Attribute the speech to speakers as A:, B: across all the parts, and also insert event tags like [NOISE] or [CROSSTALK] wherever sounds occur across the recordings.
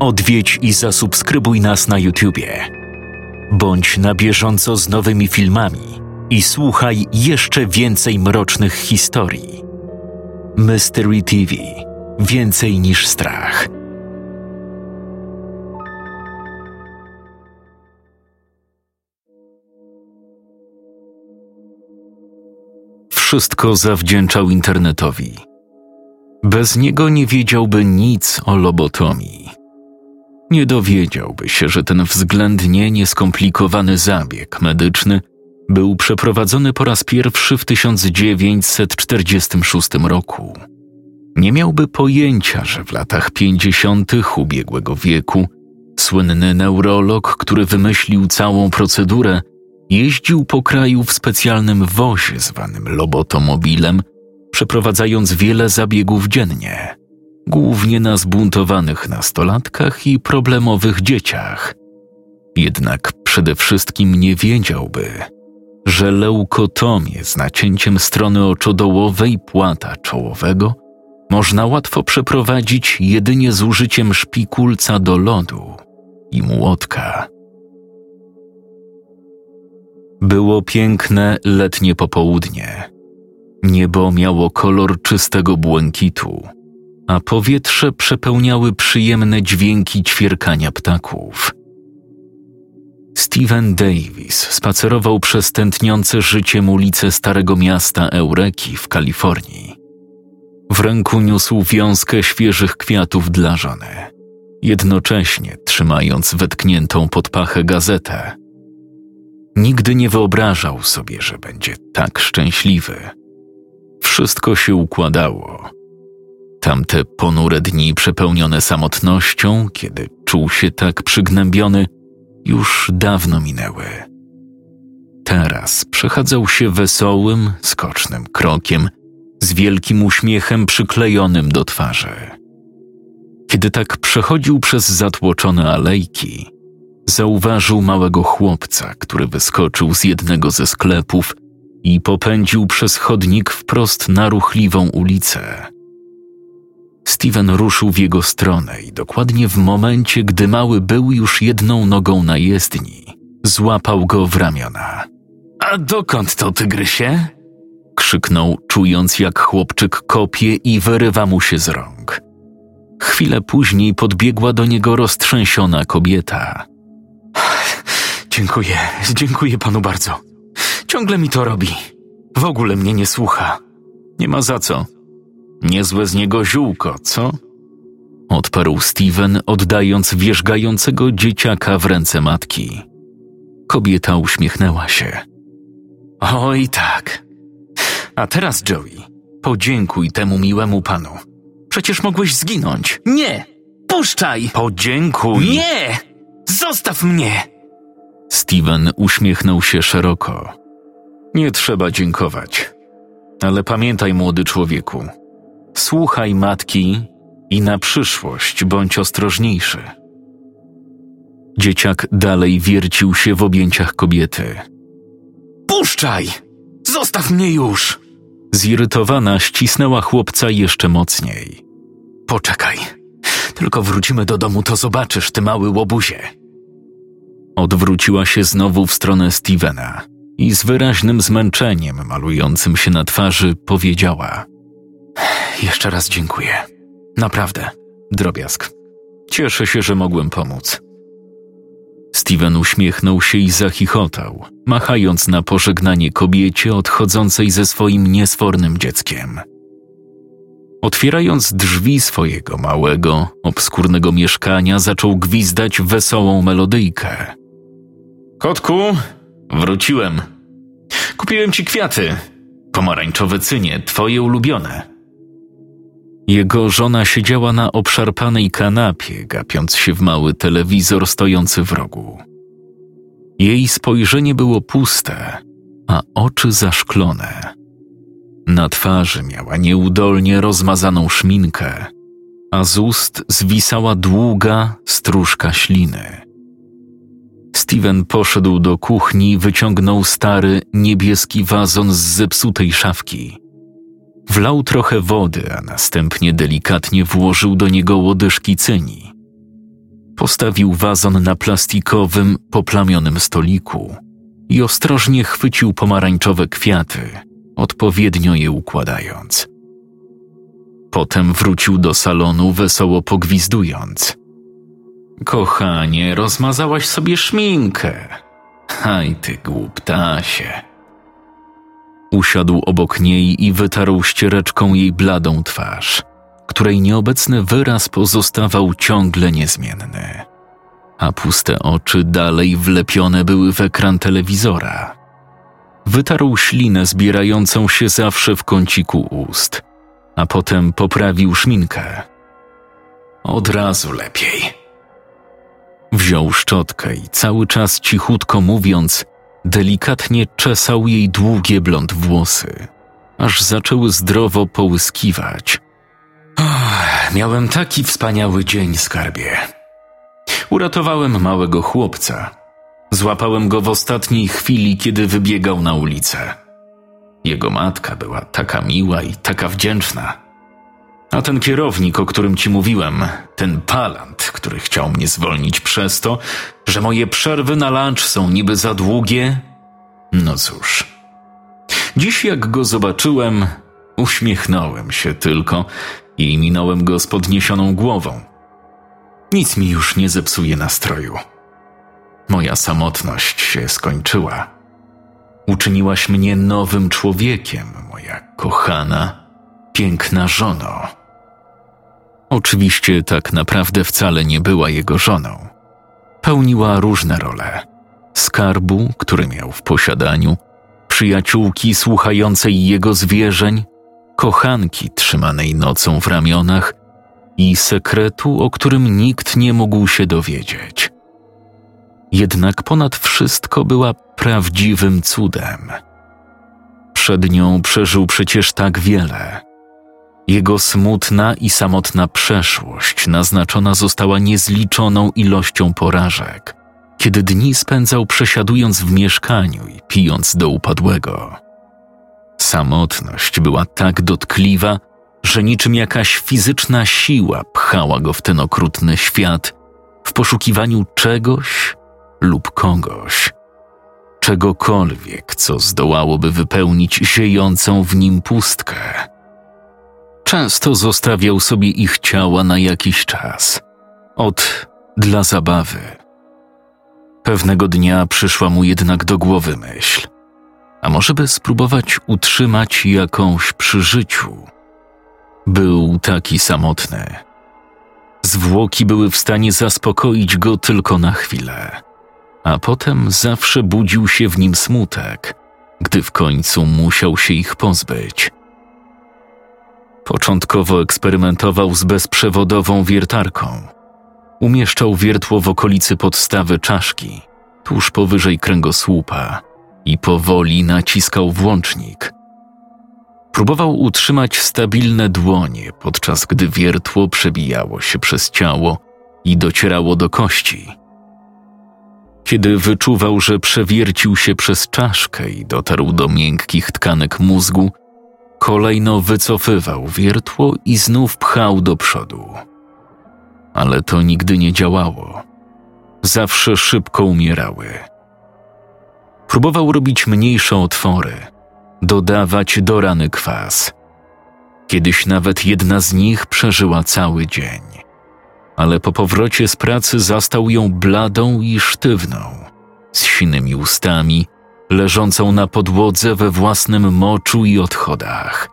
A: Odwiedź i zasubskrybuj nas na YouTubie. Bądź na bieżąco z nowymi filmami i słuchaj jeszcze więcej mrocznych historii. Mystery TV Więcej niż strach. Wszystko zawdzięczał internetowi. Bez niego nie wiedziałby nic o lobotomii. Nie dowiedziałby się, że ten względnie nieskomplikowany zabieg medyczny był przeprowadzony po raz pierwszy w 1946 roku. Nie miałby pojęcia, że w latach 50. ubiegłego wieku słynny neurolog, który wymyślił całą procedurę, jeździł po kraju w specjalnym wozie zwanym lobotomobilem, przeprowadzając wiele zabiegów dziennie, głównie na zbuntowanych nastolatkach i problemowych dzieciach. Jednak przede wszystkim nie wiedziałby, że leukotomię z nacięciem strony oczodołowej płata czołowego można łatwo przeprowadzić jedynie z użyciem szpikulca do lodu i młotka. Było piękne letnie popołudnie. Niebo miało kolor czystego błękitu, a powietrze przepełniały przyjemne dźwięki ćwierkania ptaków. Steven Davis spacerował przez tętniące życiem ulice Starego Miasta Eureki w Kalifornii. W ręku niósł wiązkę świeżych kwiatów dla żony, jednocześnie trzymając wetkniętą pod pachę gazetę. Nigdy nie wyobrażał sobie, że będzie tak szczęśliwy. Wszystko się układało. Tamte ponure dni przepełnione samotnością, kiedy czuł się tak przygnębiony, już dawno minęły. Teraz przechadzał się wesołym, skocznym krokiem, z wielkim uśmiechem przyklejonym do twarzy. Kiedy tak przechodził przez zatłoczone alejki, zauważył małego chłopca, który wyskoczył z jednego ze sklepów i popędził przez chodnik wprost na ruchliwą ulicę. Steven ruszył w jego stronę i dokładnie w momencie, gdy mały był już jedną nogą na jezdni, złapał go w ramiona. A dokąd to, tygrysie? krzyknął, czując jak chłopczyk kopie i wyrywa mu się z rąk. Chwilę później podbiegła do niego roztrzęsiona kobieta. [SIGHS] Dziękuję, dziękuję panu bardzo. Ciągle mi to robi. W ogóle mnie nie słucha. Nie ma za co. Niezłe z niego ziółko, co? Odparł Steven, oddając wierzgającego dzieciaka w ręce matki. Kobieta uśmiechnęła się. Oj tak. A teraz, Joey, podziękuj temu miłemu panu. Przecież mogłeś zginąć. Nie! Puszczaj! Podziękuj! Nie! Zostaw mnie! Steven uśmiechnął się szeroko. Nie trzeba dziękować. Ale pamiętaj, młody człowieku, słuchaj matki i na przyszłość bądź ostrożniejszy. Dzieciak dalej wiercił się w objęciach kobiety. Puszczaj! Zostaw mnie już! Zirytowana ścisnęła chłopca jeszcze mocniej. Poczekaj. Tylko wrócimy do domu, to zobaczysz, ty mały łobuzie. Odwróciła się znowu w stronę Stevena i z wyraźnym zmęczeniem malującym się na twarzy powiedziała: Jeszcze raz dziękuję. Naprawdę, drobiazg. Cieszę się, że mogłem pomóc. Steven uśmiechnął się i zachichotał, machając na pożegnanie kobiecie odchodzącej ze swoim niesfornym dzieckiem. Otwierając drzwi swojego małego, obskurnego mieszkania, zaczął gwizdać wesołą melodyjkę. Kotku, wróciłem. Kupiłem ci kwiaty. Pomarańczowe cynie, twoje ulubione. Jego żona siedziała na obszarpanej kanapie, gapiąc się w mały telewizor stojący w rogu. Jej spojrzenie było puste, a oczy zaszklone. Na twarzy miała nieudolnie rozmazaną szminkę, a z ust zwisała długa stróżka śliny. Steven poszedł do kuchni wyciągnął stary, niebieski wazon z zepsutej szafki. Wlał trochę wody, a następnie delikatnie włożył do niego łodyżki cyni. Postawił wazon na plastikowym, poplamionym stoliku i ostrożnie chwycił pomarańczowe kwiaty, odpowiednio je układając. Potem wrócił do salonu wesoło pogwizdując. Kochanie, rozmazałaś sobie szminkę. Haj ty głuptasie. Usiadł obok niej i wytarł ściereczką jej bladą twarz, której nieobecny wyraz pozostawał ciągle niezmienny, a puste oczy dalej wlepione były w ekran telewizora. Wytarł ślinę zbierającą się zawsze w kąciku ust, a potem poprawił szminkę. Od razu lepiej. Wziął szczotkę i cały czas cichutko mówiąc, delikatnie czesał jej długie blond włosy, aż zaczęły zdrowo połyskiwać. Oh, miałem taki wspaniały dzień, skarbie. Uratowałem małego chłopca. Złapałem go w ostatniej chwili, kiedy wybiegał na ulicę. Jego matka była taka miła i taka wdzięczna. A ten kierownik, o którym ci mówiłem, ten palant, który chciał mnie zwolnić przez to, że moje przerwy na lunch są niby za długie? No cóż. Dziś jak go zobaczyłem, uśmiechnąłem się tylko i minąłem go z podniesioną głową. Nic mi już nie zepsuje nastroju. Moja samotność się skończyła. Uczyniłaś mnie nowym człowiekiem, moja kochana, piękna żono. Oczywiście tak naprawdę wcale nie była jego żoną. Pełniła różne role: skarbu, który miał w posiadaniu, przyjaciółki słuchającej jego zwierzeń, kochanki trzymanej nocą w ramionach i sekretu, o którym nikt nie mógł się dowiedzieć. Jednak ponad wszystko była prawdziwym cudem. Przed nią przeżył przecież tak wiele. Jego smutna i samotna przeszłość naznaczona została niezliczoną ilością porażek, kiedy dni spędzał przesiadując w mieszkaniu i pijąc do upadłego. Samotność była tak dotkliwa, że niczym jakaś fizyczna siła pchała go w ten okrutny świat w poszukiwaniu czegoś lub kogoś. Czegokolwiek, co zdołałoby wypełnić ziejącą w nim pustkę. Często zostawiał sobie ich ciała na jakiś czas. Od dla zabawy. Pewnego dnia przyszła mu jednak do głowy myśl. A może by spróbować utrzymać jakąś przy życiu? Był taki samotny. Zwłoki były w stanie zaspokoić go tylko na chwilę, a potem zawsze budził się w nim smutek, gdy w końcu musiał się ich pozbyć. Początkowo eksperymentował z bezprzewodową wiertarką. Umieszczał wiertło w okolicy podstawy czaszki, tuż powyżej kręgosłupa i powoli naciskał włącznik – Próbował utrzymać stabilne dłonie, podczas gdy wiertło przebijało się przez ciało i docierało do kości. Kiedy wyczuwał, że przewiercił się przez czaszkę i dotarł do miękkich tkanek mózgu, kolejno wycofywał wiertło i znów pchał do przodu. Ale to nigdy nie działało. Zawsze szybko umierały. Próbował robić mniejsze otwory – dodawać do rany kwas. Kiedyś nawet jedna z nich przeżyła cały dzień, ale po powrocie z pracy zastał ją bladą i sztywną, z sinymi ustami, leżącą na podłodze we własnym moczu i odchodach.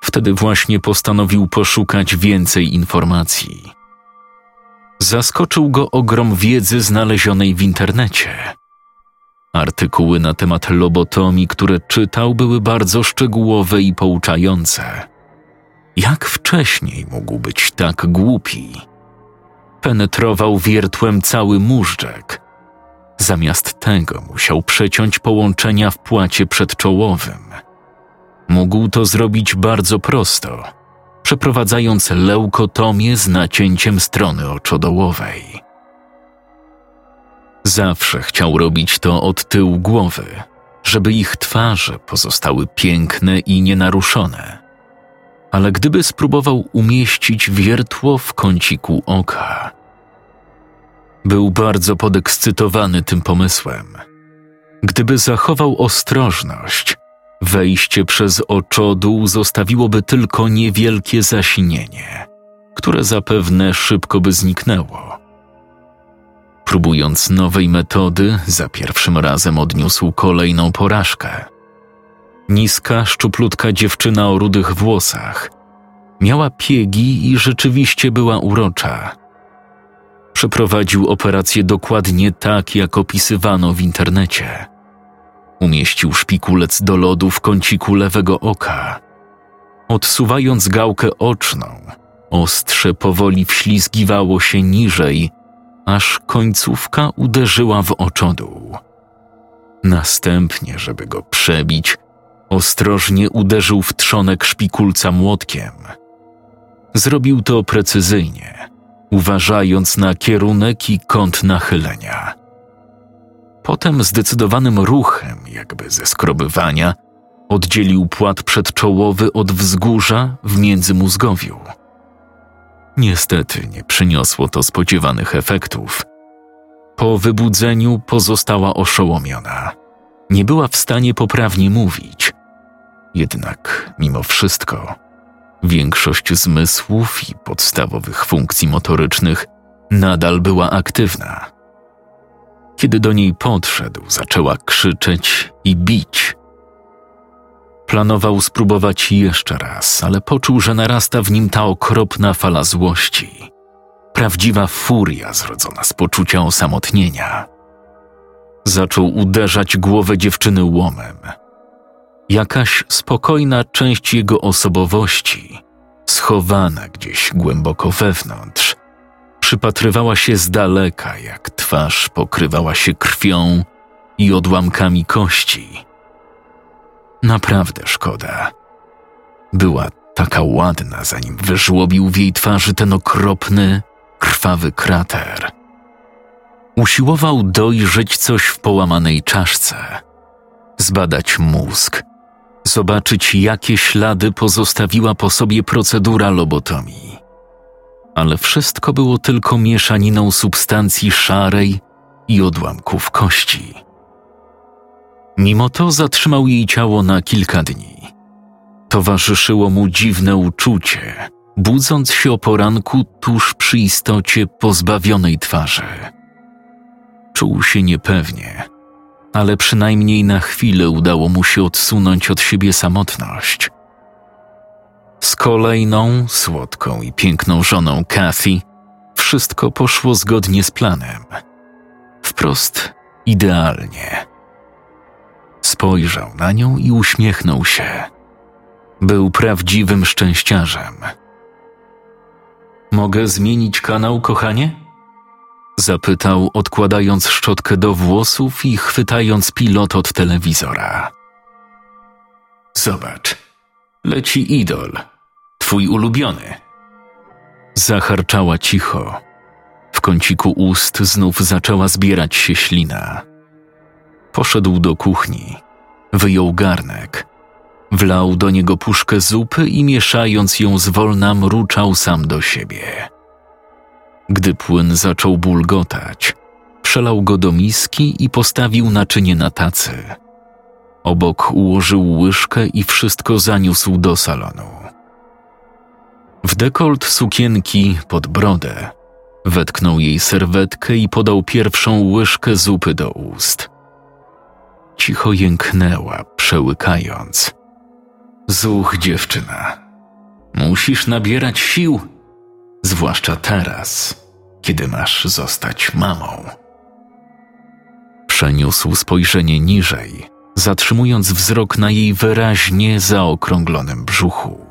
A: Wtedy właśnie postanowił poszukać więcej informacji. Zaskoczył go ogrom wiedzy znalezionej w internecie. Artykuły na temat lobotomii, które czytał, były bardzo szczegółowe i pouczające. Jak wcześniej mógł być tak głupi? Penetrował wiertłem cały móżdżek. Zamiast tego musiał przeciąć połączenia w płacie przedczołowym. Mógł to zrobić bardzo prosto, przeprowadzając leukotomię z nacięciem strony oczodołowej. Zawsze chciał robić to od tyłu głowy, żeby ich twarze pozostały piękne i nienaruszone. Ale gdyby spróbował umieścić wiertło w kąciku oka, Był bardzo podekscytowany tym pomysłem. Gdyby zachował ostrożność, wejście przez oczodół zostawiłoby tylko niewielkie zasinienie, które zapewne szybko by zniknęło. Próbując nowej metody, za pierwszym razem odniósł kolejną porażkę. Niska, szczuplutka dziewczyna o rudych włosach. Miała piegi i rzeczywiście była urocza. Przeprowadził operację dokładnie tak, jak opisywano w internecie. Umieścił szpikulec do lodu w kąciku lewego oka. Odsuwając gałkę oczną, ostrze powoli wślizgiwało się niżej, aż końcówka uderzyła w oczodół. Następnie, żeby go przebić, ostrożnie uderzył w trzonek szpikulca młotkiem. Zrobił to precyzyjnie, uważając na kierunek i kąt nachylenia. Potem zdecydowanym ruchem, jakby ze skrobywania, oddzielił płat przedczołowy od wzgórza w międzymózgowiu. Niestety nie przyniosło to spodziewanych efektów. Po wybudzeniu pozostała oszołomiona. Nie była w stanie poprawnie mówić. Jednak, mimo wszystko, większość zmysłów i podstawowych funkcji motorycznych nadal była aktywna. Kiedy do niej podszedł, zaczęła krzyczeć i bić. Planował spróbować jeszcze raz, ale poczuł, że narasta w nim ta okropna fala złości. Prawdziwa furia zrodzona z poczucia osamotnienia. Zaczął uderzać głowę dziewczyny łomem. Jakaś spokojna część jego osobowości, schowana gdzieś głęboko wewnątrz, przypatrywała się z daleka, jak twarz pokrywała się krwią i odłamkami kości. Naprawdę szkoda. Była taka ładna, zanim wyżłobił w jej twarzy ten okropny, krwawy krater. Usiłował dojrzeć coś w połamanej czaszce, zbadać mózg, zobaczyć, jakie ślady pozostawiła po sobie procedura lobotomii. Ale wszystko było tylko mieszaniną substancji szarej i odłamków kości. Mimo to zatrzymał jej ciało na kilka dni. Towarzyszyło mu dziwne uczucie, budząc się o poranku tuż przy istocie pozbawionej twarzy. Czuł się niepewnie, ale przynajmniej na chwilę udało mu się odsunąć od siebie samotność. Z kolejną, słodką i piękną żoną Kathy wszystko poszło zgodnie z planem. Wprost idealnie. Spojrzał na nią i uśmiechnął się. Był prawdziwym szczęściarzem. Mogę zmienić kanał, kochanie? Zapytał, odkładając szczotkę do włosów i chwytając pilot od telewizora. Zobacz, leci idol, twój ulubiony. Zacharczała cicho. W kąciku ust znów zaczęła zbierać się ślina. Poszedł do kuchni, wyjął garnek, wlał do niego puszkę zupy i mieszając ją zwolna mruczał sam do siebie. Gdy płyn zaczął bulgotać, przelał go do miski i postawił naczynie na tacy. Obok ułożył łyżkę i wszystko zaniósł do salonu. W dekolt sukienki pod brodę wetknął jej serwetkę i podał pierwszą łyżkę zupy do ust. Cicho jęknęła, przełykając. Zuch, dziewczyna. Musisz nabierać sił, zwłaszcza teraz, kiedy masz zostać mamą. Przeniósł spojrzenie niżej, zatrzymując wzrok na jej wyraźnie zaokrąglonym brzuchu.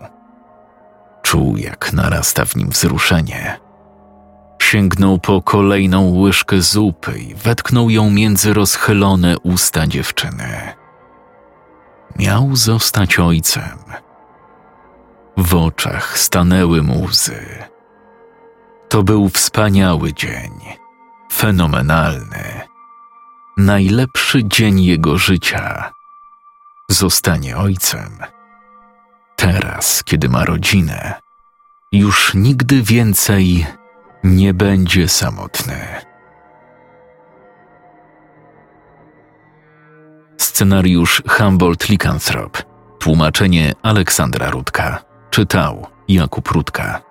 A: Czuł, jak narasta w nim wzruszenie. Sięgnął po kolejną łyżkę zupy i wetknął ją między rozchylone usta dziewczyny. Miał zostać ojcem. W oczach stanęły mu łzy. To był wspaniały dzień, fenomenalny, najlepszy dzień jego życia. Zostanie ojcem. Teraz, kiedy ma rodzinę, już nigdy więcej nie będzie samotny. Scenariusz Humboldt Likantrop. Tłumaczenie Aleksandra Rudka. Czytał Jakub Rudka.